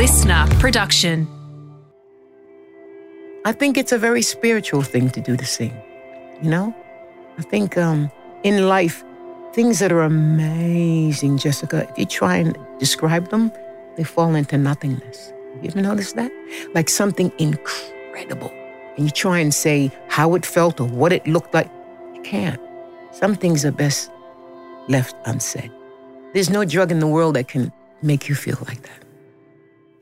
listener production. I think it's a very spiritual thing to do to sing. You know? I think um, in life, things that are amazing, Jessica, if you try and describe them, they fall into nothingness. You ever notice that? Like something incredible. And you try and say how it felt or what it looked like. You can't. Some things are best left unsaid. There's no drug in the world that can make you feel like that.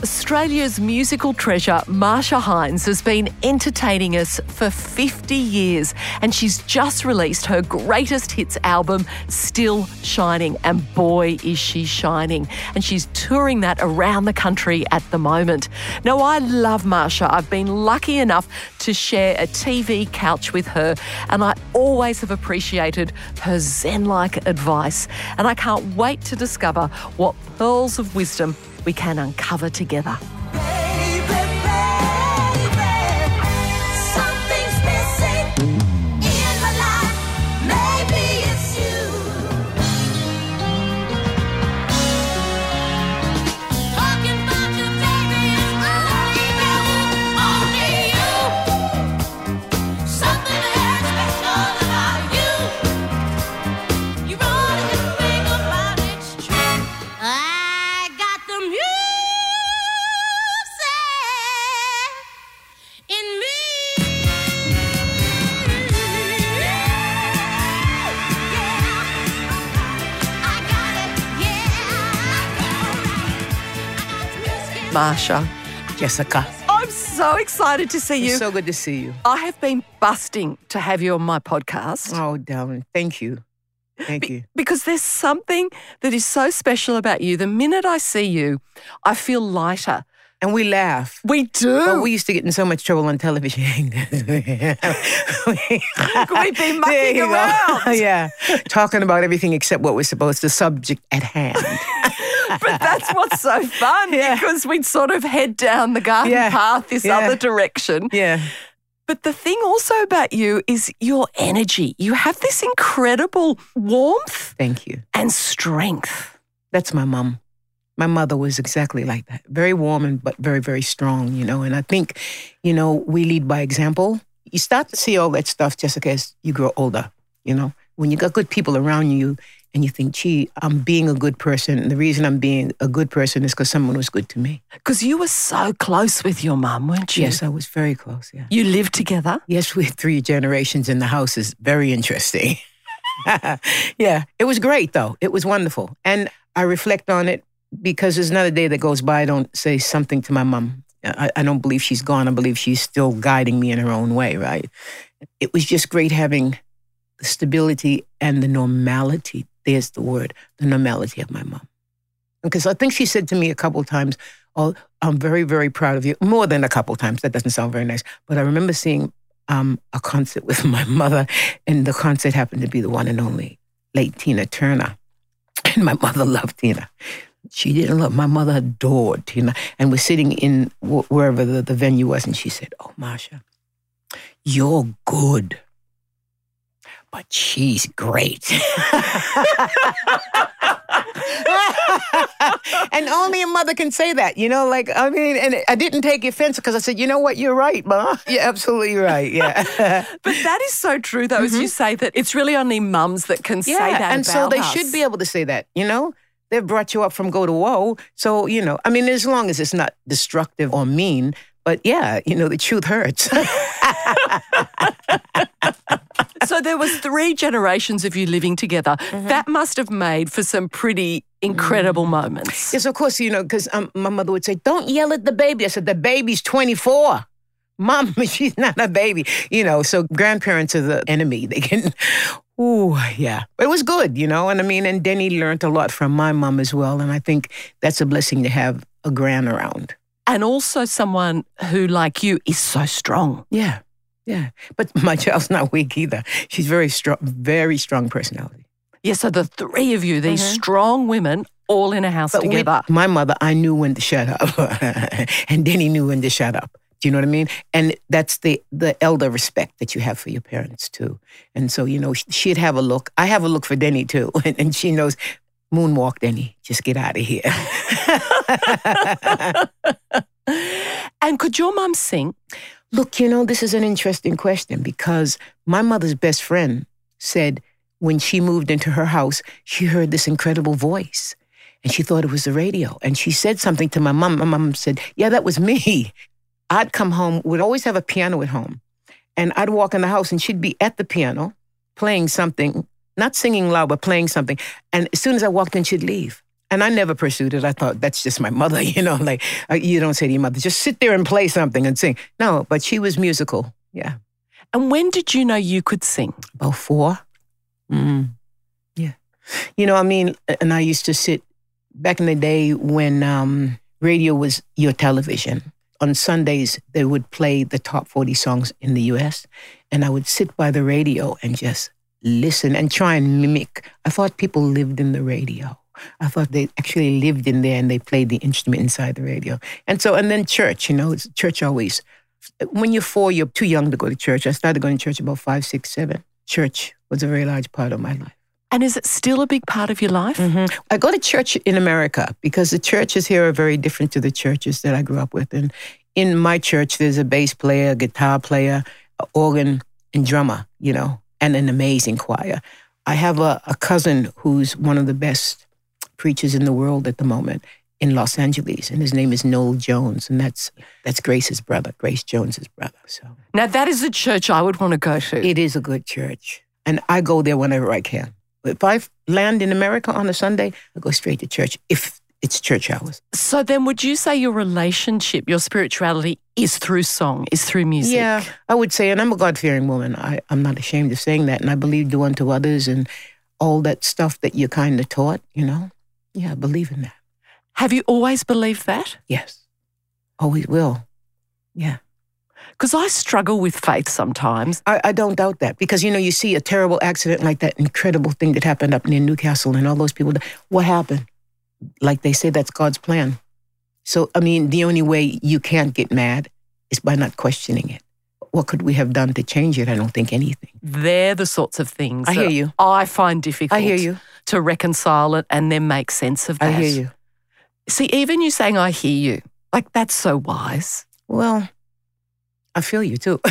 Australia's musical treasure, Marcia Hines, has been entertaining us for 50 years, and she's just released her greatest hits album, Still Shining. And boy, is she shining. And she's touring that around the country at the moment. Now, I love Marcia. I've been lucky enough to share a TV couch with her, and I always have appreciated her Zen like advice. And I can't wait to discover what pearls of wisdom we can uncover together. Marcia, Jessica, I'm so excited to see you. it's so good to see you. I have been busting to have you on my podcast. Oh, darling, thank you. Thank you. Because there's something that is so special about you. The minute I see you, I feel lighter. And we laugh. We do. But we used to get in so much trouble on television. We've been There mucking around. yeah. Talking about everything except what we're supposed to, subject at hand. but that's what's so fun Yeah. because we'd sort of head down the garden Yeah. path this Yeah. other direction. yeah. But the thing also about you is your energy. You have this incredible warmth Thank you. and strength. That's my mom. My mother was exactly like that. Very warm and but very, very strong, you know. And I think, you know, we lead by example. You start to see all that stuff, Jessica, as you grow older, you know. When you got good people around you and you think, gee, I'm being a good person. And the reason I'm being a good person is because someone was good to me. Because you were so close with your mum, weren't you? Yes, I was very close, yeah. You lived together. Yes, we had three generations in the house is very interesting. yeah, it was great though. It was wonderful. And I reflect on it because there's another day that goes by I don't say something to my mom. I, I don't believe she's gone. I believe she's still guiding me in her own way, right? It was just great having the stability and the normality. There's the word, the normality of my mom. Because I think she said to me a couple times, Oh, I'm very, very proud of you. More than a couple times. That doesn't sound very nice. But I remember seeing um, a concert with my mother, and the concert happened to be the one and only late Tina Turner. And my mother loved Tina. She didn't love, my mother adored Tina and was sitting in wh- wherever the, the venue was, and she said, Oh, Marcia, you're good, but she's great. and only a mother can say that, you know. Like I mean, and I didn't take offense because I said, you know what, you're right, ma. You're absolutely right. Yeah, But that is so true, though, as you say, that it's really only mums that can say that. Mm-hmm. and so they us. should be able to say that, you know. They've brought you up from go to woe, so you know. I mean, as long as it's not destructive or mean, but yeah, you know, the truth hurts. So there was three generations of you living together. Mm-hmm. That must have made for some pretty incredible moments. Yes, of course, you know, because um, my mother would say, Don't yell at the baby. I said, The baby's 24. Mom, she's not a baby. You know, so grandparents are the enemy. They can, ooh, yeah. It was good, you know, and I mean, and Denny learned a lot from my mom as well. And I think that's a blessing to have a gran around. and also someone who, like you, is so strong. Yeah, yeah. But my child's not weak either. She's very strong, very strong personality. Yeah, so the three of you, these strong women, all in a house Mm-hmm. But with together. my mother, I knew when to shut up, and Denny knew when to shut up. Do you know what I mean? And that's the the elder respect that you have for your parents too. And so you know, she'd have a look. I have a look for Denny too, and, and she knows. Moonwalk, Denny. Just get out of here. and could your mum sing? Look, you know, this is an interesting question because my mother's best friend said when she moved into her house, she heard this incredible voice and she thought it was the radio. And she said something to my mom. My mom said, Yeah, that was me. I'd come home, would always have a piano at home. And I'd walk in the house and she'd be at the piano playing something, not singing loud, but playing something. And as soon as I walked in, she'd leave. And I never pursued it. I thought that's just my mother, you know, like uh, you don't say to your mother, just sit there and play something and sing. No, but she was musical. Yeah. And when did you know you could sing? About four. Mm. Yeah. You know, I mean, and I used to sit back in the day when um, radio was your television. On Sundays, they would play the top 40 songs in the US. And I would sit by the radio and just listen and try and mimic. I thought people lived in the radio. I thought they actually lived in there and they played the instrument inside the radio. And so, and then church, you know, it's church always. When you're four, you're too young to go to church. I started going to church about five, six, seven. Church was a very large part of my life. And is it still a big part of your life? Mhm. I go to church in America because the churches here are very different to the churches that I grew up with. And in my church, there's a bass player, a guitar player, organ, and drummer, you know, and an amazing choir. I have a, a cousin who's one of the best preachers in the world at the moment in Los Angeles, and his name is Noel Jones, and that's that's Grace's brother, Grace Jones's brother. So Now, that is a church I would want to go to. it is a good church, and I go there whenever I can. If I land in America on a Sunday, I go straight to church if it's church hours. so then, would you say your relationship, your spirituality, is through song, is through music? Yeah, I would say, and I'm a God fearing woman. I, I'm not ashamed of saying that. And I believe do unto others and all that stuff that you're kind of taught, you know? Yeah, I believe in that. Have you always believed that? Yes. Always will. Yeah. Because I struggle with faith sometimes. I, I don't doubt that because, you know, you see a terrible accident like that incredible thing that happened up near Newcastle and all those people. What happened? Like they say, that's God's plan. So, I mean, the only way you can't get mad is by not questioning it. What could we have done to change it? I don't think anything. They're the sorts of things I hear you. I find difficult I hear you. to reconcile it and then make sense of that. I hear you. See, even you saying I hear you, like that's so wise. Well, I feel you too.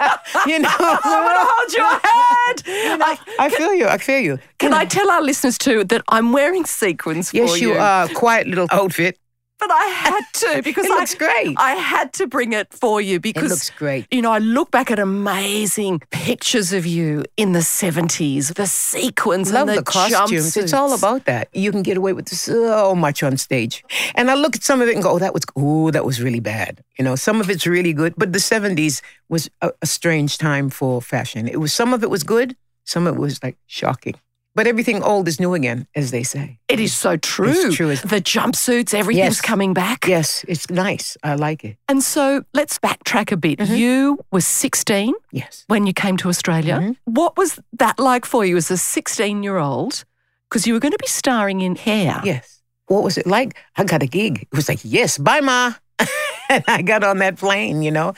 you know, I want to hold your hand. I- I feel you. I feel you. can I tell our listeners too that I'm wearing sequins for Yes, you you? are. Quiet little oh. outfit. But I had to because It I, great. I had to bring it for you because It looks great. You know, I look back at amazing pictures of you in the 70s, the sequins Love and the, costumes. It's all about that. You can get away with so much on stage. And I look at some of it and go, oh, that was, oh, that was really bad. You know, some of it's really good. But the 70s was a, a strange time for fashion. It was, some of it was good. Some of it was like shocking. But everything old is new again, as they say. It is so true. It's true, The jumpsuits, everything's Yes. coming back. Yes, it's nice. I like it. And so let's backtrack a bit. Mm-hmm. You were 16 Yes. when you came to Australia. Mm-hmm. What was that like for you as a 16 year old? Because you were going to be starring in Hair. Yes. What was it like? I got a gig. It was like, yes, bye, Ma. and I got on that plane, you know.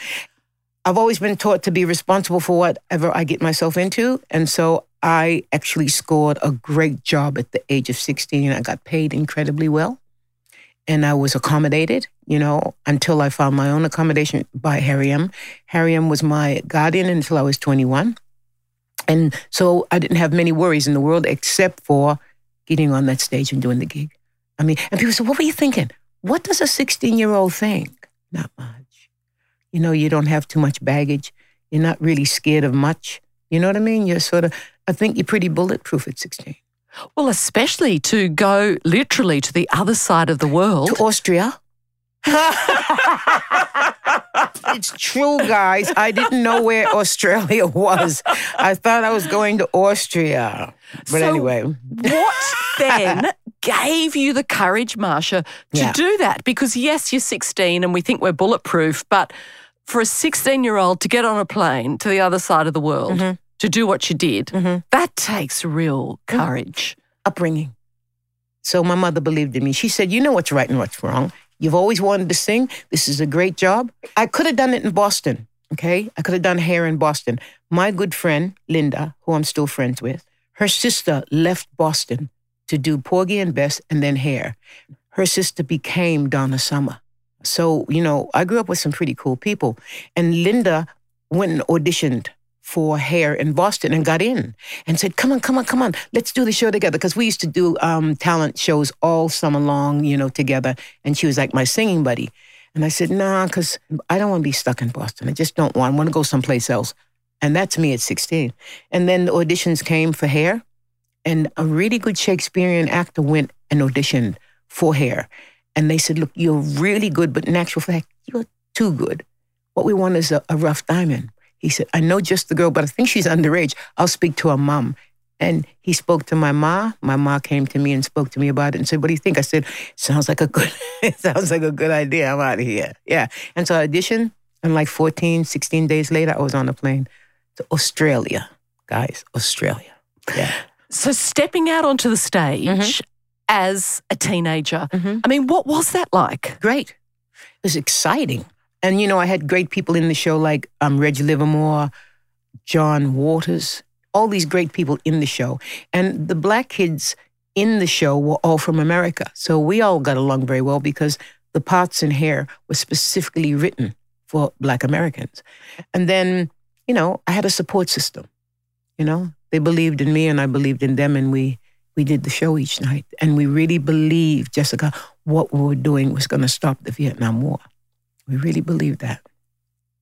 I've always been taught to be responsible for whatever I get myself into. And so I actually scored a great job at the age of 16. I got paid incredibly well. And I was accommodated, you know, until I found my own accommodation by Harry M. Harry M was my guardian until I was 21. And so I didn't have many worries in the world except for getting on that stage and doing the gig. I mean, and people say, what were you thinking? What does a 16 year old think? Not much. You know, you don't have too much baggage. You're not really scared of much. You know what I mean? You're sort of, I think you're pretty bulletproof at 16. Well, especially to go literally to the other side of the world. To Austria. it's true, guys. I didn't know where Australia was. I thought I was going to Austria. But So- anyway, What then gave you the courage, Marcia, to Yeah. do that? Because yes, you're 16 and we think we're bulletproof, but for a 16 year old to get on a plane to the other side of the world Mm-hmm. To do what you did, mm-hmm. that takes real mm-hmm. courage. upbringing. So my mother believed in me. She said, You know what's right and what's wrong. You've always wanted to sing. This is a great job. I could have done it in Boston, okay? I could have done hair in Boston. My good friend, Linda, who I'm still friends with, her sister left Boston to do Porgy and Bess and then hair. Her sister became Donna Summer. So, you know, I grew up with some pretty cool people. And Linda went and auditioned for hair in Boston and got in and said, Come on, come on, come on, let's do the show together. Because we used to do um, talent shows all summer long, you know, together. And she was like my singing buddy. And I said, Nah, because I don't want to be stuck in Boston. I just don't want, I want to go someplace else. And that's me at 16. And then the auditions came for hair. And a really good Shakespearean actor went and auditioned for hair. And they said, Look, you're really good, but in actual fact, you're too good. What we want is a, a rough diamond. He said, I know just the girl, but I think she's underage. I'll speak to her mom. And he spoke to my ma. My ma came to me and spoke to me about it and said, What do you think? I said, Sounds like a good sounds like a good idea. I'm out of here. Yeah. And so I auditioned, and like 14, 16 days later, I was on a plane to Australia. Guys, Australia. Yeah. So stepping out onto the stage Mm-hmm. as a teenager, I mean, what was that like? great. It was exciting. And, you know, I had great people in the show like um, Reggie Livermore, John Waters, all these great people in the show. And the black kids in the show were all from America. So we all got along very well because the parts in hair were specifically written for black Americans. And then, you know, I had a support system. You know, they believed in me and I believed in them and we we did the show each night. And we really believed, Jessica, what we were doing was going to stop the Vietnam War. We really believed that.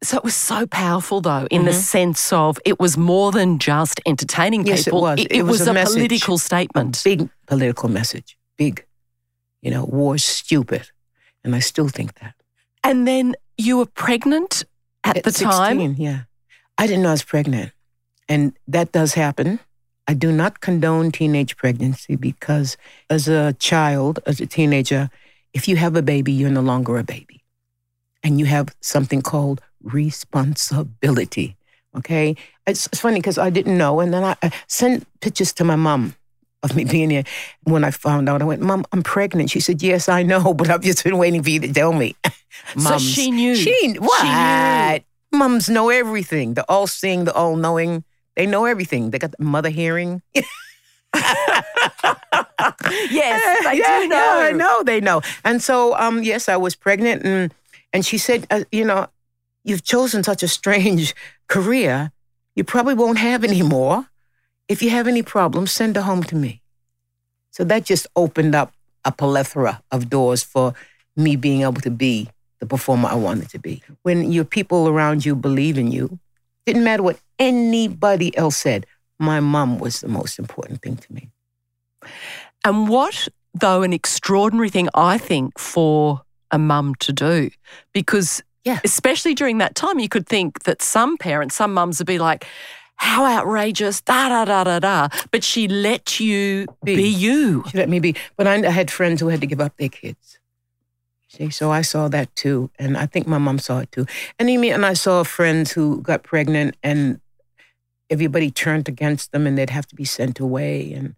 So it was so powerful, though, in the sense of it was more than just entertaining Mm-hmm. Yes, it people. was. It, It was was a a, political statement. Big political message. Big. You know, war's stupid. And I still think that. And then you were pregnant at, the time. yeah. I didn't know I was pregnant. And that does happen. I do not condone teenage pregnancy because as a child, as a teenager, if you have a baby, you're no longer a baby. And you have something called responsibility. Okay? It's, it's funny because I didn't know. And then I, I sent pictures to my mom of me being here. When I found out, I went, Mom, I'm pregnant. She said, Yes, I know, but I've just been waiting for you to tell me. So Mums. she knew. She She what? knew. Mums know everything. The all seeing, the all knowing. They know everything. They got the mother hearing. Yes, they yeah, do know. Yeah, I know they know. And so, um, yes, I was pregnant, and and she said, uh, you know, you've chosen such a strange career. You probably won't have any more. If you have any problems, send her home to me. So that just opened up a plethora of doors for me being able to be the performer I wanted to be. When your people around you believe in you, didn't matter what anybody else said. My mom was the most important thing to me. And what, though, an extraordinary thing, I think, for a mum to do. Because, Yeah. especially during that time, you could think that some parents, some mums would be like, how outrageous, da da da da da. But she let you be, Be. you. She let me be. But I, I had friends who had to give up their kids. See, so I saw that too, and I think my mom saw it too. And mean, and I saw friends who got pregnant, and everybody turned against them, and they'd have to be sent away, and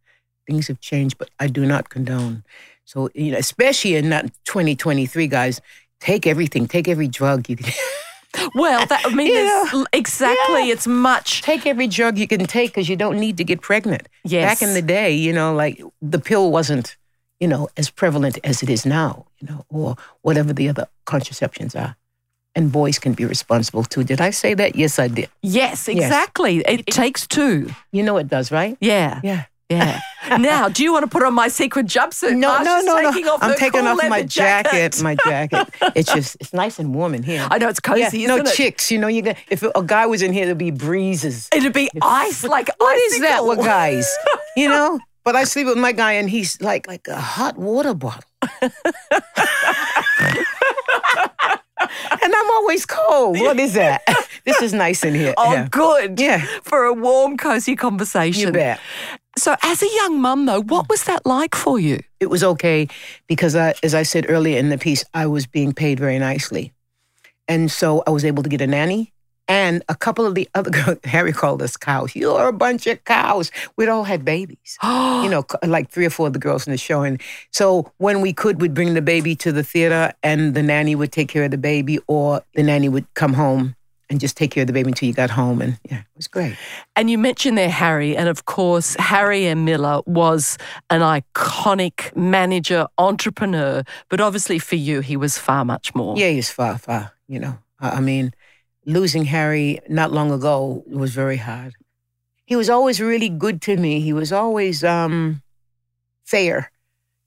things have changed. But I do not condone. So you know, especially in that 2023, guys, take everything, take every drug you can. Well, that, I mean, there's- exactly. yeah. It's much. take every drug you can take because you don't need to get pregnant. Yes. Back in the day, you know, like the pill wasn't, you know, as prevalent as it is now, you know, or whatever the other contraceptions are. And boys can be responsible too. Did I say that? Yes, I did. Yes, exactly. It takes two. You know it does, right? Yeah. Yeah. Yeah. now, do you want to put on my sequin jumpsuit? No, no, Marcia's no, no. Off I'm taking cool off my leather jacket. My jacket. It's just, it's nice and warm in here. I know it's cozy, Yeah, no it? chicks. You know, you got, if a guy was in here, there'd be breezes. It'd be ice like What is that with guys? You know? But I sleep with my guy and he's like like a hot water bottle. and I'm always cold. What is that? this is nice in here. Oh, yeah. good. Yeah. For a warm, cozy conversation. You bet. So, as a young mum, though, what was that like for you? It was okay because, I, as I said earlier in the piece, I was being paid very nicely. And so I was able to get a nanny. And a couple of the other girls, Harry called us cows. You're a bunch of cows. We'd all had babies. you know, like three or four of the girls in the show. And so when we could, we'd bring the baby to the theater and the nanny would take care of the baby, or the nanny would come home and just take care of the baby until you got home. And yeah, it was great. And you mentioned there Harry, and of course, Harry M. Miller was an iconic manager, entrepreneur, but obviously for you, he was far much more. Yeah, he's far, far, you know. I I mean, losing Harry not long ago was very hard. He was always really good to me. He was always um, fair,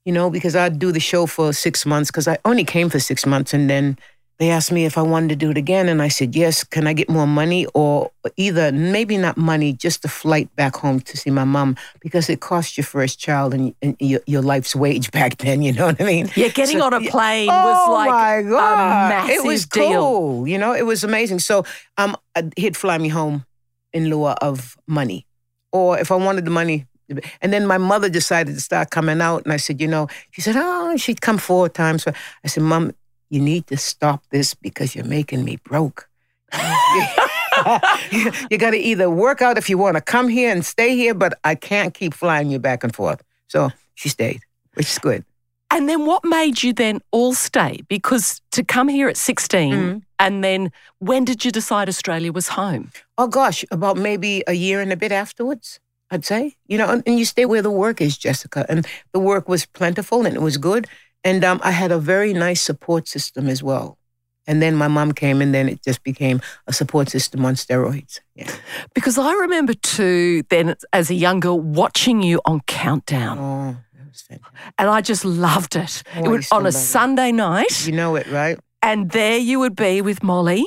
you know, because I'd do the show for six months because I only came for six months. And then they asked me if I wanted to do it again. And I said, yes, can I get more money? Or either, maybe not money, just a flight back home to see my mom because it cost your first child and, and your, your life's wage back then, you know what I mean? Yeah, getting So- on a yeah. plane oh was like my a God. massive it was deal. cool. You know, it was amazing. So um, uh, he'd fly me home in lieu of money, or if I wanted the money. And then my mother decided to start coming out, and I said, you know, she said, oh, she'd come four times. I said, Mom, you need to stop this because you're making me broke. you got to either work out if you want to come here and stay here, but I can't keep flying you back and forth. So she stayed, which is good. And then what made you then all stay? Because to come here at 16, Mhm. and then when did you decide Australia was home? Oh gosh, about maybe a year and a bit afterwards, I'd say. You know, and, and you stay where the work is, Jessica. And the work was plentiful and it was good. And um, I had a very nice support system as well. And then my mom came, and then it just became a support system on steroids. Yeah. Because I remember too, then as a young girl, watching you on Countdown, Oh, that was fantastic. and I just loved it. Oh, it I would, used to on a. Sunday night, You know it, right? and there you would be with Molly.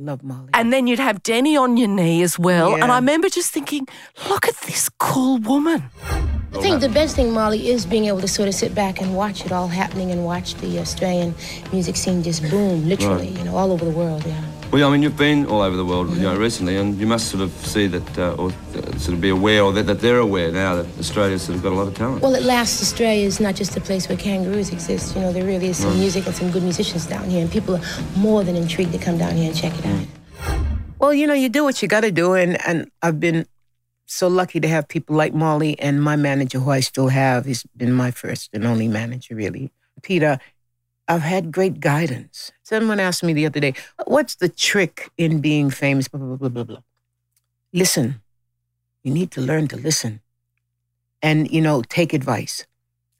Love Molly. And then you'd have Denny on your knee as well. And I remember just thinking, look at this cool woman. I think the best thing, Molly, is being able to sort of sit back and watch it all happening and watch the Australian music scene just boom, literally, you know, all over the world, yeah. Well, yeah, I mean, you've been all over the world, you know, recently, and you must sort of see that, uh, or uh, sort of be aware, or that, that they're aware now that Australia's sort of got a lot of talent. Well, at last, Australia is not just a place where kangaroos exist. You know, there really is some mm. music and some good musicians down here, and people are more than intrigued to come down here and check it out. Mm. Well, you know, you do what you got to do, and and I've been so lucky to have people like Molly and my manager, who I still have. He's been my first and only manager, really, Peter. I've had great guidance. Someone asked me the other day, "What's the trick in being famous?" Blah blah blah blah blah. Listen. You need to learn to listen, and you know, take advice,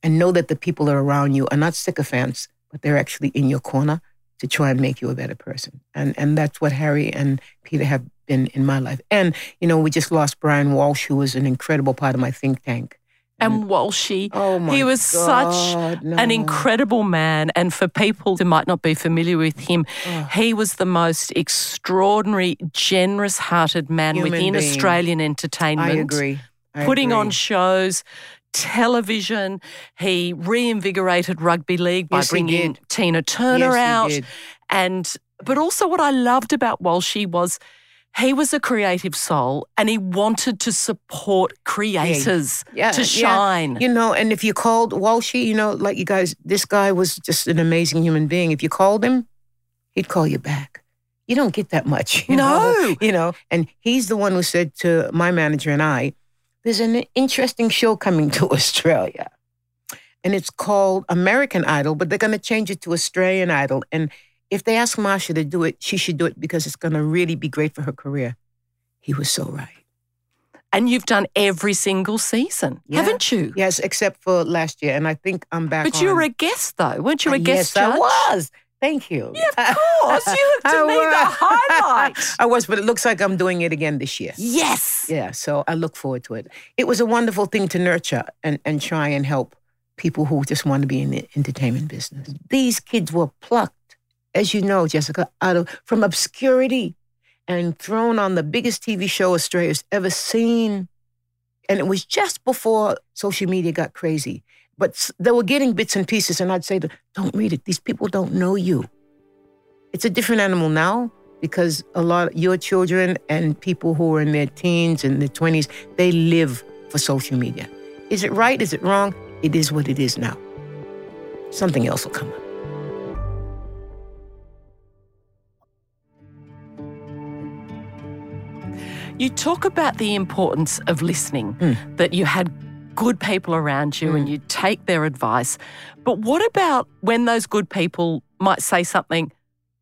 and know that the people that are around you are not sycophants, but they're actually in your corner to try and make you a better person. And and that's what Harry and Peter have been in my life. And you know, we just lost Brian Walsh, who was an incredible part of my think tank. And Walshy, Oh he was such God, an incredible man. And for people who might not be familiar with him, Oh. he was the most extraordinary, generous hearted man Human within being. Australian entertainment. I agree. I putting on shows, television. He reinvigorated rugby league by Yes, bringing. Tina Turner Yes, he out. did. And but also what I loved about Walshy was he was a creative soul and he wanted to support creators Yeah, to yeah. shine. You know, and if you called Walshy, you know, like you guys, this guy was just an amazing human being. If you called him, he'd call you back. You don't get that much. You No. Know? You know, and he's the one who said to my manager and I, there's an interesting show coming to Australia. And it's called American Idol, but they're going to change it to Australian Idol. And if they ask Marcia to do it, she should do it because it's going to really be great for her career. He was so right. and you've done every single season, Yeah. haven't you? Yes, except for last year. And I think I'm back But you on- were a guest though, weren't you? A Uh, guest yes, judge? I was. Thank you. Yeah, of course. You have to me the highlight. I was, but it looks like I'm doing it again this year. Yes. Yeah, so I look forward to it. It was a wonderful thing to nurture and, and try and help people who just want to be in the entertainment business. These kids were plucked, as you know, Jessica, out of from obscurity and thrown on the biggest TV show Australia's ever seen. And it was just before social media got crazy. But they were getting bits and pieces, and I'd say, don't read it. These people don't know you. It's a different animal now because a lot of your children and people who are in their teens and their 20s, they live for social media. Is it right? Is it wrong? It is what it is now. Something else will come up. You talk about the importance of listening, Hmm. that you had good people around you and you take their advice. But what about when those good people might say something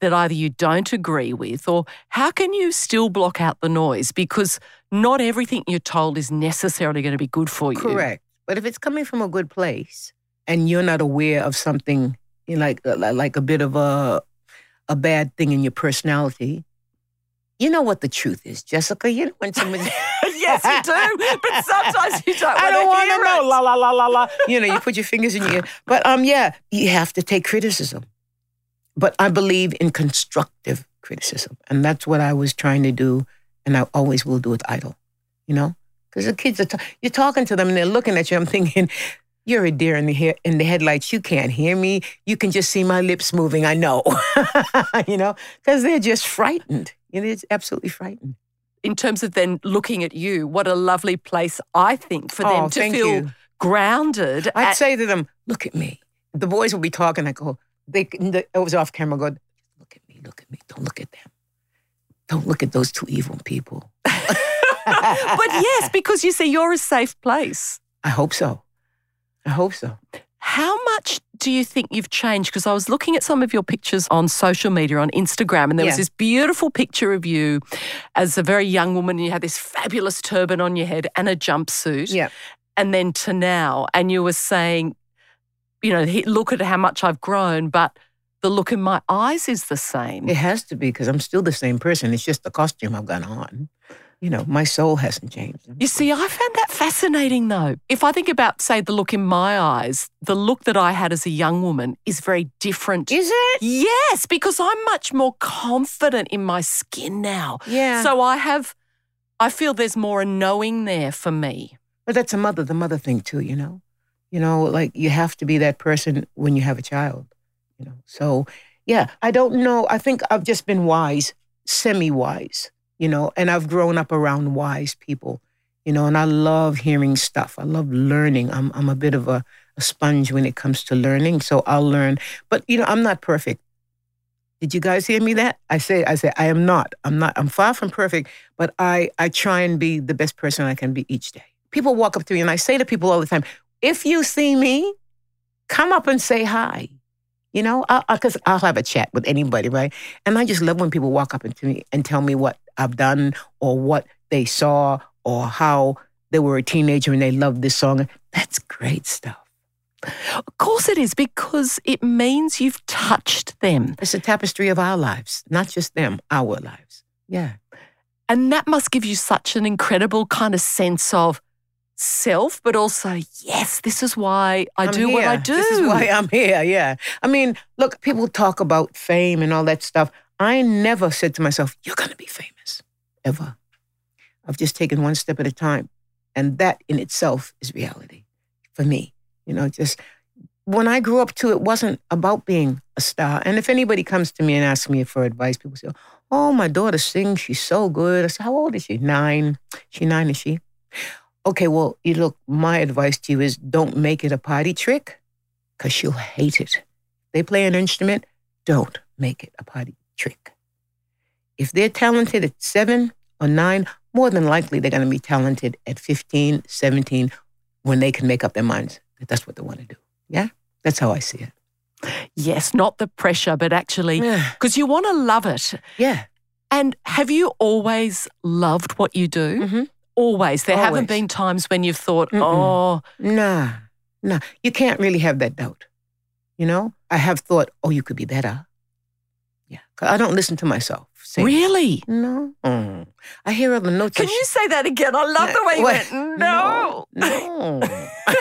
that either you don't agree with, or how can you still block out the noise? Because not everything you're told is necessarily going to be good for you. Correct. But if it's coming from a good place and you're not aware of something you know, like like a bit of a a bad thing in your personality, you know what the truth is, Jessica. You know when someone yes, you do. But sometimes you don't I don't want to know. La la la la la. You know, you put your fingers in your ear. But um, yeah, you have to take criticism. But I believe in constructive criticism, and that's what I was trying to do, and I always will do with Idol. You know, because the kids are ta- you're talking to them and they're looking at you. I'm thinking. You're a deer in the he- in the headlights. You can't hear me. You can just see my lips moving. I know, you know, because they're just frightened. You know, it's absolutely frightened. in terms of then looking at you, what a lovely place I think for them Oh, to feel you. grounded. I'd at- say to them, "Look at me." The boys will be talking. I go, oh, "They." the- It was off camera. I go, "Look at me. Look at me. Don't look at them. Don't look at those two evil people." but yes, because you see, you're a safe place. I hope so. I hope so. How much do you think you've changed? Because I was looking at some of your pictures on social media, on Instagram, and there was this beautiful picture of you as a very young woman. You had this fabulous turban on your head and a jumpsuit. Yeah. And then to now, and you were saying, you know, look at how much I've grown, but the look in my eyes is the same. It has to be because I'm still the same person. It's just the costume I've got on. You know, my soul hasn't changed. You see, I found that fascinating though. If I think about, say, the look in my eyes, the look that I had as a young woman is very different. Is it? Yes, because I'm much more confident in my skin now. Yeah. So I have, I feel there's more a knowing there for me. But that's a mother, the mother thing too, you know? You know, like you have to be that person when you have a child, you know? So, yeah, I don't know. I think I've just been wise, semi wise, you know, and I've grown up around wise people, you know, and I love hearing stuff. I love learning. I'm, I'm a bit of a, a sponge when it comes to learning. So I'll learn. But, you know, I'm not perfect. Did you guys hear me that? I say, I say, I am not. I'm not, I'm far from perfect, but I, I try and be the best person I can be each day. People walk up to me and I say to people all the time, if you see me, come up and say hi. You know, because I'll have a chat with anybody, right? And I just love when people walk up to me and tell me what I've done or what they saw or how they were a teenager and they loved this song. That's great stuff. Of course it is, because it means you've touched them. It's a tapestry of our lives, not just them, our lives. Yeah. And that must give you such an incredible kind of sense of self, but also, yes, this is why I I'm do what I do. This is why I'm here. Yeah. I mean, look, people talk about fame and all that stuff. I never said to myself, you're going to be famous, ever. I've just taken one step at a time. And that in itself is reality for me. You know, just when I grew up too, it wasn't about being a star. And if anybody comes to me and asks me for advice, people say, Oh, my daughter sings. She's so good. I say, How old is she? Nine. She nine, is she? Okay, well, you look, my advice to you is don't make it a party trick because she'll hate it. They play an instrument, don't make it a party trick. If they're talented at seven or nine, more than likely they're going to be talented at 15, 17 when they can make up their minds that that's what they want to do. Yeah? That's how I see it. Yes, not the pressure, but actually, because you want to love it. Yeah. And have you always loved what you do? Mhm. Always. There haven't been times when you've thought, Mm-mm. oh, Nah, nah. You can't really have that doubt. You know, I have thought, oh, you could be better. Yeah. 'Cause I don't listen to myself. sing. really? No. Mm. I hear other notes. Can you sh- say that again? I love the way you What? went, no. No.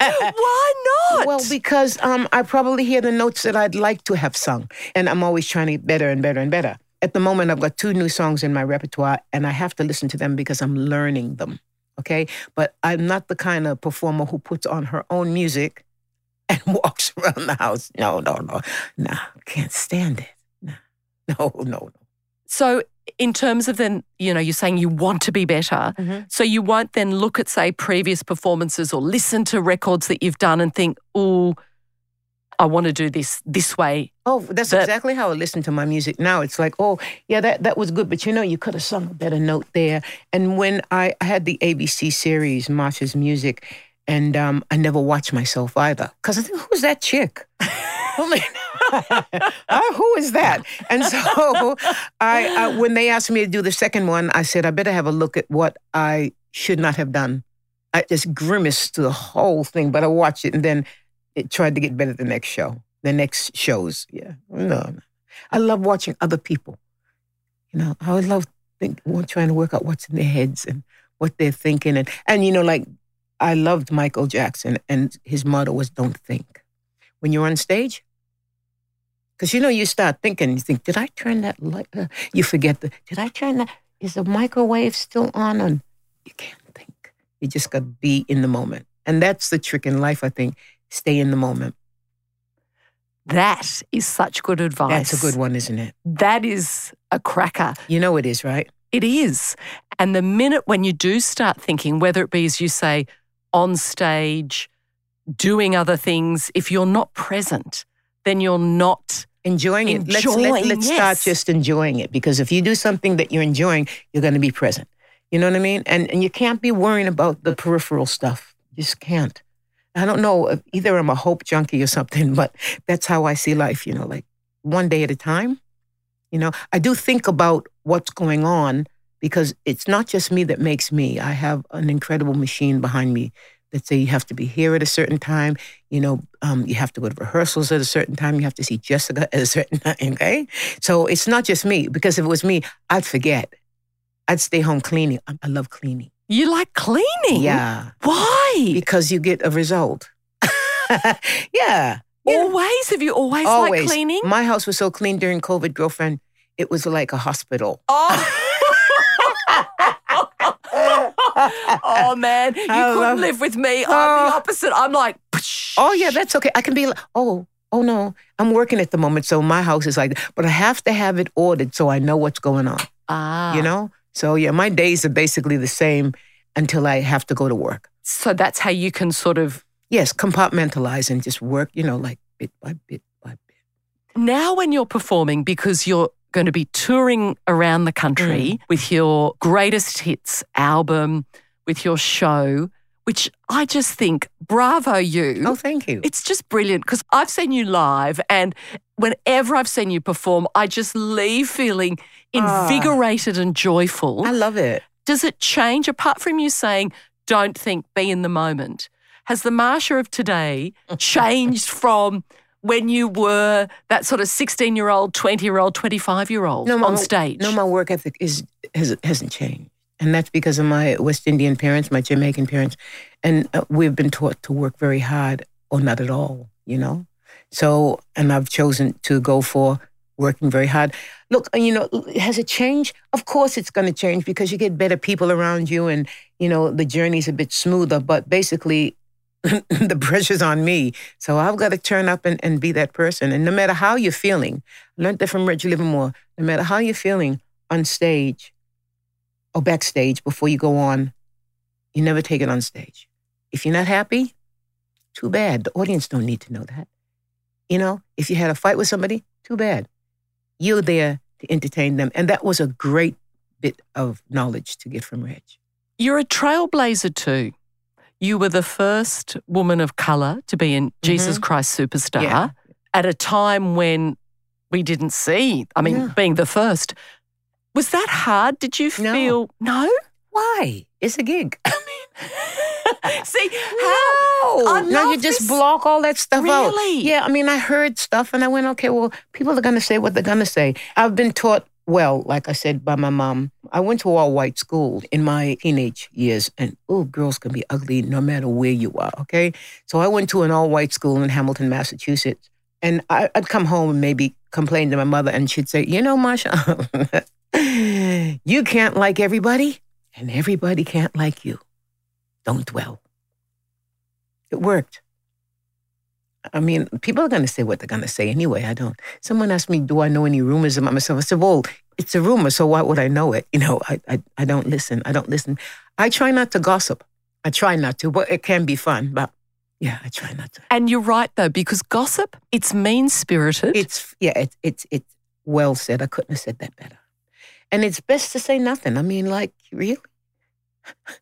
Why not? Well, because um, I probably hear the notes that I'd like to have sung, and I'm always trying to get better and better and better. At the moment, I've got two new songs in my repertoire, and I have to listen to them because I'm learning them. Okay, but I'm not the kind of performer who puts on her own music and walks around the house. No, no, no, no. Can't stand it. No, no, no. no. so in terms of then, you know, you're saying you want to be better. Mm-hmm. So you won't then look at, say, previous performances or listen to records that you've done and think, oh, I want to do this this way. Oh, that's That- exactly how I listen to my music now. It's like, oh, yeah, that, that was good, but you know, you could have sung a better note there. And when I, I had the ABC series, Marcia's Music, and um, I never watched myself either. Because I think, who's that chick? Uh, who is that? And so I, uh, when they asked me to do the second one, I said, I better have a look at what I should not have done. I just grimaced to the whole thing, but I watched it and then it tried to get better the next show, the next shows. Yeah, no. I love watching other people. You know, I would love think, trying to work out what's in their heads and what they're thinking, and and you know, like I loved Michael Jackson, and his motto was "Don't think." When you're on stage, because you know, you start thinking, you think, "Did I turn that light?" Uh, you forget the, "Did I turn that?" Is the microwave still on? And you can't think. You just got to be in the moment, and that's the trick in life. I think stay in the moment. That is such good advice. That's a good one, isn't it? That is a cracker. You know it is, right? It is. And the minute when you do start thinking, whether it be, as you say, on stage, doing other things, if you're not present, then you're not. Enjoying it. Let's, let, Enjoying, let's start just enjoying it because if you do something that you're enjoying, you're going to be present. You know what I mean? And and you can't be worrying about the peripheral stuff. You just can't. I don't know. Either I'm a hope junkie or something, but that's how I see life. You know, like one day at a time. You know, I do think about what's going on because it's not just me that makes me. I have an incredible machine behind me that say you have to be here at a certain time. You know, um, you have to go to rehearsals at a certain time. You have to see Jessica at a certain time. Okay, so it's not just me because if it was me, I'd forget. I'd stay home cleaning. I love cleaning. You like cleaning? Yeah, Why? because you get a result. yeah. Always? Have you always, always. liked cleaning? My house was so clean during COVID, girlfriend. It was like a hospital. Oh. oh man, you I couldn't live with me. I'm the Oh. opposite. I'm like, psh. Oh yeah, that's okay. I can be like, oh, oh no, I'm working at the moment, so my house is like, but I have to have it ordered so I know what's going on. ah. You know, so yeah, my days are basically the same until I have to go to work. So that's how you can sort of Yes, compartmentalize and just work. You know, like bit by bit by bit. now when you're performing because you're going to be touring around the country Mm. with your greatest hits album, with your show, which I just think, bravo you. Oh, thank you. It's just brilliant because I've seen you live, and whenever I've seen you perform, I just leave feeling Ah. invigorated and joyful. I love it. Does it change apart from you saying, don't think, be in the moment? Has the Marcia of today changed from when you were that sort of 16 year old, 20 year old, 25 year old my- on stage? No, my work ethic is has, hasn't changed, and that's because of my West Indian parents, my Jamaican parents, and uh, we've been taught to work very hard or not at all. You know, so and I've chosen to go for working very hard. Look, uh, you know, has it changed? Of course, it's going to change because you get better people around you, and you know the journey's a bit smoother. But basically. the pressure's on me. So I've got to turn up and, and be that person. And no matter how you're feeling, I learned that from Reggie Livermore. No matter how you're feeling on stage or backstage before you go on, you never take it on stage. If you're not happy, too bad. The audience don't need to know that. You know, if you had a fight with somebody, too bad. You're there to entertain them. And that was a great bit of knowledge to get from Reg. You're a trailblazer too. You were the first woman of colour to be in mm-hmm. Jesus Christ Superstar Yeah. at a time when we didn't see, I mean, Yeah. being the first. Was that hard? Did you No. feel no? Why? It's a gig. See how I now you just this. block all that stuff out. Really? Yeah, I mean, I heard stuff and I went, okay, well, people are going to say what they're going to say. I've been taught well, like I said, by my mom. I went to all white school in my teenage years, and oh, girls can be ugly no matter where you are, okay? So I went to an all white school in Hamilton, Massachusetts. And I, I'd come home and maybe complain to my mother, and she'd say, You know, Marcia, you can't like everybody, and everybody can't like you. Don't dwell. It worked. I mean, people are going to say what they're going to say anyway. I don't. Someone asked me, Do I know any rumors about myself? I said, Well, it's a rumor, so why would I know it? You know, I, I, I don't listen. I don't listen. I try not to gossip. I try not to, but it can be fun. But yeah, I try not to. And you're right though, because gossip, it's mean spirited. It's yeah, it's it's it's well said. I couldn't have said that better. And it's best to say nothing. I mean, like, really?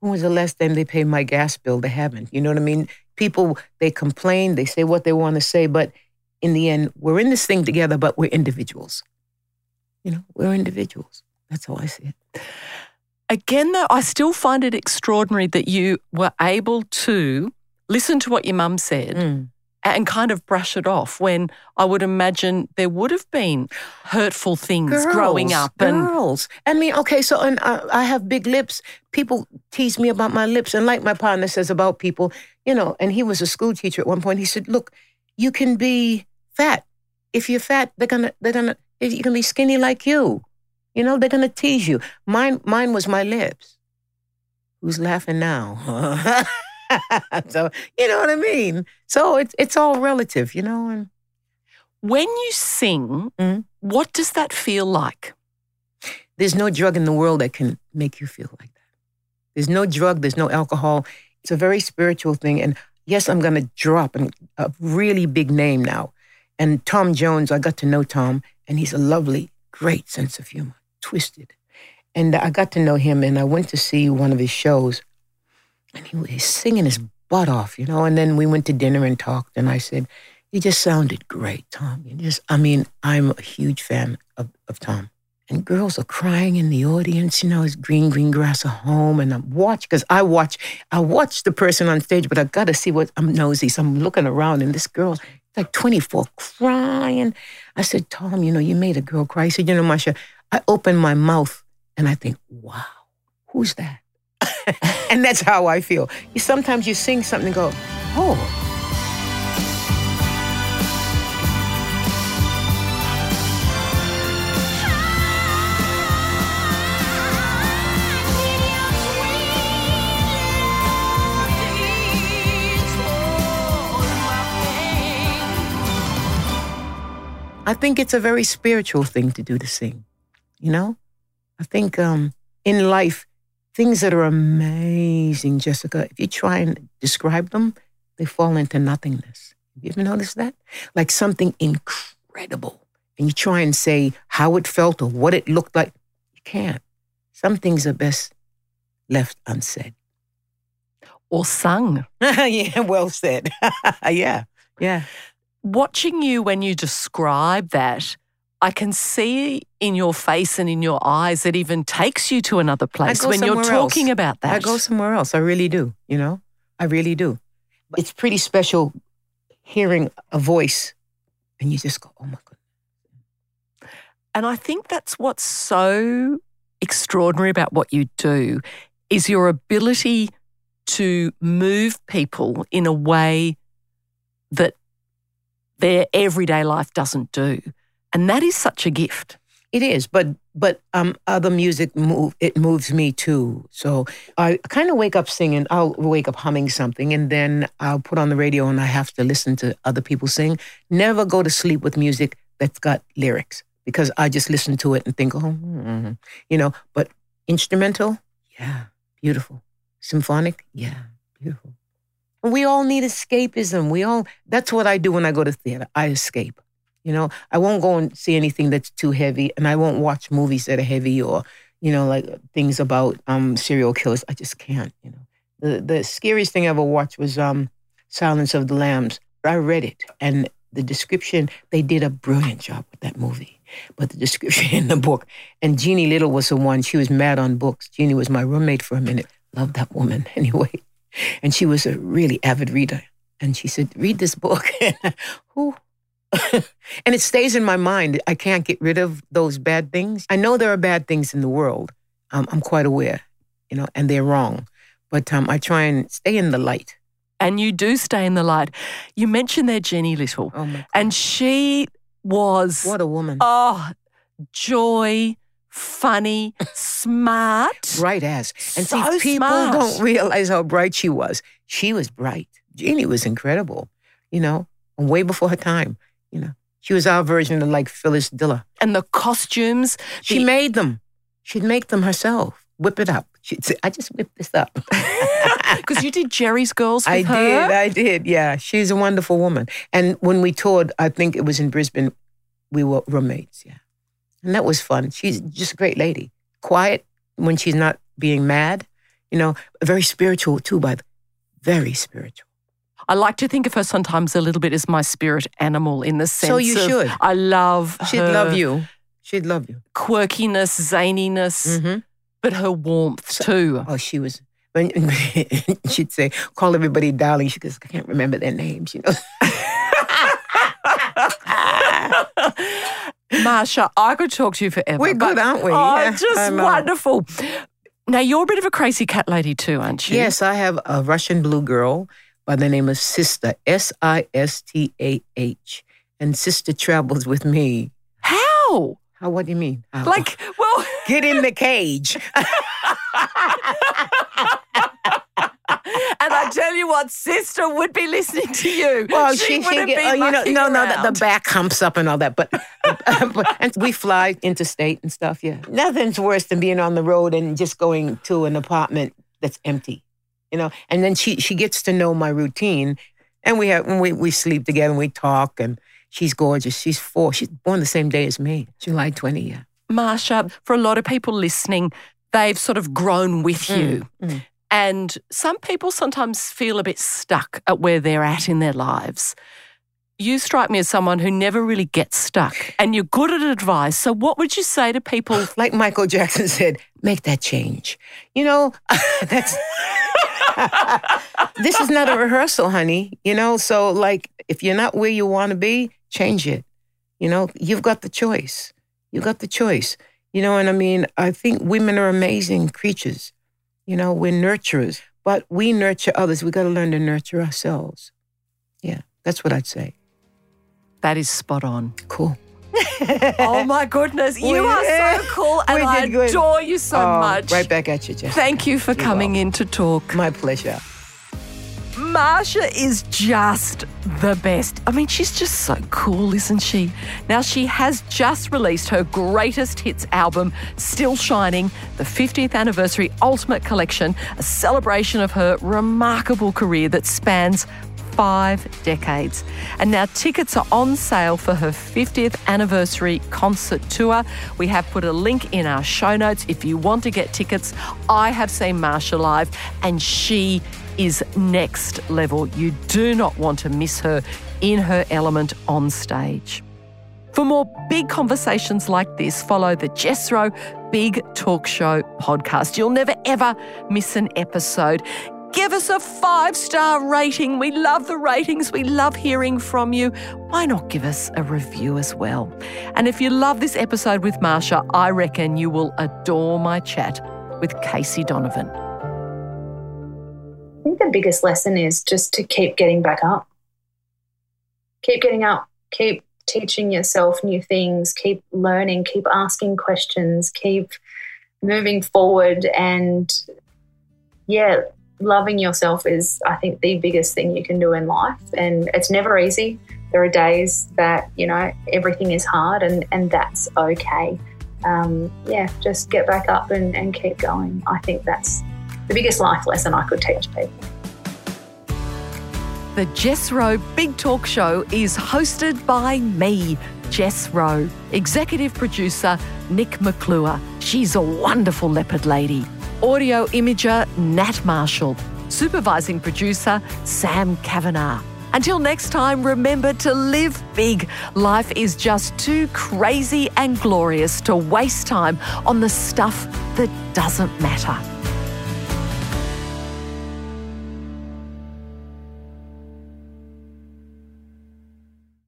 when was the last time they paid my gas bill? They haven't. You know what I mean? People they complain, they say what they want to say, but in the end, we're in this thing together, but we're individuals. You know, we're individuals. That's how I see it. Again, though, I still find it extraordinary that you were able to listen to what your mum said Mm. And kind of brush it off when I would imagine there would have been hurtful things growing up and girls. I mean, okay, so and uh, I have big lips. People tease me about my lips, and like my partner says about people, you know. And he was a school teacher at one point. He said, "Look, you can be fat. If you're fat, they're gonna they're gonna you can be skinny like you. You know, they're gonna tease you. Mine mine was my lips. Who's laughing now? so you know what I mean. So it's it's all relative, you know. And when you sing, Mhm. what does that feel like? There's no drug in the world that can make you feel like that. There's no drug, there's no alcohol. It's a very spiritual thing. And yes, I'm going to drop a really big name now. And Tom Jones, I got to know Tom, and he's a lovely, great sense of humor, twisted. And I got to know him, and I went to see one of his shows, and he was singing his butt off, you know. And then we went to dinner and talked, and I said, You just sounded great, Tom. You just, I mean, I'm a huge fan of, of Tom and girls are crying in the audience. You know, it's green, green grass at home, and I'm watch because I watch. I watch the person on stage, but I gotta see what I'm nosy. So I'm looking around, and this girl's like 24, crying. I said, Tom, you know, you made a girl cry. He said, you know, Marcia, I open my mouth and I think, wow, who's that? and that's how I feel. Sometimes you sing something and go, oh. I think it's a very spiritual thing to do to sing. You know? I think um, in life, things that are amazing, Jessica, if you try and describe them, they fall into nothingness. Have you ever noticed that? Like something incredible. And you try and say how it felt or what it looked like. You can't. Some things are best left unsaid. Or sung? yeah, well said. yeah, yeah. Watching you when you describe that, I can see in your face and in your eyes that even takes you to another place when you're somewhere else. talking about that. I go somewhere else. I really do. You know, I really do. It's pretty special hearing a voice, and you just go, "Oh my god!" And I think that's what's so extraordinary about what you do is your ability to move people in a way that their everyday life doesn't do. And that is such a gift. It is, but but um, other music move it moves me too. So I kind of wake up singing. I'll wake up humming something, and then I'll put on the radio, and I have to listen to other people sing. Never go to sleep with music that's got lyrics because I just listen to it and think, oh, mm, you know. But instrumental, yeah, beautiful. Symphonic, yeah, beautiful. We all need escapism. We all. That's what I do when I go to theater. I escape. You know, I won't go and see anything that's too heavy, and I won't watch movies that are heavy or, you know, like things about um, serial killers. I just can't. You know, the the scariest thing I ever watched was um, Silence of the Lambs. I read it, and the description they did a brilliant job with that movie. But the description in the book, and Jeannie Little was the one. She was mad on books. Jeannie was my roommate for a minute. Loved that woman anyway, and she was a really avid reader. And she said, "Read this book." Who? and it stays in my mind. I can't get rid of those bad things. I know there are bad things in the world. Um, I'm quite aware, you know, and they're wrong. But um, I try and stay in the light. And you do stay in the light. You mentioned there Jenny Little, Oh my God. and she was, what a woman. oh, joy, funny, smart. bright as. And So see, people smart. don't realize how bright she was. She was bright. Jeannie was incredible, you know, way before her time, you know. She was our version of like Phyllis Diller. And the costumes. She the- made them. She'd make them herself. Whip it up. She'd say, I just whipped this up. Because you did Jerry's Girls with I her. did. I did. Yeah. She's a wonderful woman. And when we toured, I think it was in Brisbane, we were roommates. Yeah. And that was fun. She's just a great lady. Quiet when she's not being mad. You know, very spiritual too, by the very spiritual. I like to think of her sometimes a little bit as my spirit animal in the sense So you of should. I love She'd love you. She'd love you. quirkiness, zaniness, hmm but her warmth too. Oh, she was. When she'd say, "Call everybody darling," she goes, "I can't remember their names." You know. Marcia, I could talk to you forever. We're good, aren't we? Oh, Yeah, just wonderful. Now you're a bit of a crazy cat lady too, aren't you? Yes, I have a Russian blue girl by the name of Sister, S I S T A H. And Sister travels with me. How? How, what do you mean? How? Like, well, get in the cage. and I tell you what, sister would be listening to you. Well, she, she, wouldn't get, be oh, you know, no, no, the, the back humps up and all that. But, but and we fly interstate and stuff. Yeah, nothing's worse than being on the road and just going to an apartment that's empty, you know. And then she she gets to know my routine, and we have we we sleep together and we talk. And she's gorgeous. She's four. She's born the same day as me, July twenty. Yeah. Marcia, for a lot of people listening, they've sort of grown with you. mm. And some people sometimes feel a bit stuck at where they're at in their lives. You strike me as someone who never really gets stuck and you're good at advice. So, what would you say to people? Like Michael Jackson said, make that change. You know, that's this is not a rehearsal, honey. You know, so like if you're not where you want to be, change it. You know, you've got the choice. You got the choice. You know, and I mean, I think women are amazing creatures. You know, we're nurturers, but we nurture others. We got to learn to nurture ourselves. Yeah, that's what I'd say. That is spot on. Cool. Oh my goodness, you are so cool and I good. adore you so Oh, much. Right back at you, Jess. Thank you for coming in to talk. My pleasure. Marcia is just the best. I mean, she's just so cool, isn't she? Now, she has just released her greatest hits album, Still Shining, the 50th anniversary Ultimate Collection, a celebration of her remarkable career that spans five decades. And now tickets are on sale for her 50th anniversary concert tour. We have put a link in our show notes if you want to get tickets. I have seen Marcia live and she is next level. You do not want to miss her in her element on stage. For more big conversations like this, follow the Jess Rowe Big Talk Show podcast. You'll never ever miss an episode. Give us a five star rating. We love the ratings. We love hearing from you. Why not give us a review as well? And if you love this episode with Marcia, I reckon you will adore my chat with Casey Donovan. I think the biggest lesson is just to keep getting back up. Keep getting up, keep teaching yourself new things, keep learning, keep asking questions, keep moving forward. And yeah, loving yourself is, I think, the biggest thing you can do in life. And it's never easy. There are days that, you know, everything is hard, and, and that's okay. Um, yeah, just get back up and, and keep going. I think that's the biggest life lesson I could teach people. The Jess Rowe Big Talk Show is hosted by me, Jess Rowe, executive producer Nic McClure. She's a wonderful leopard lady. Audio imager Nat Marshall. Supervising producer Sam Kavanagh. Until next time, remember to live big. Life is just too crazy and glorious to waste time on the stuff that doesn't matter.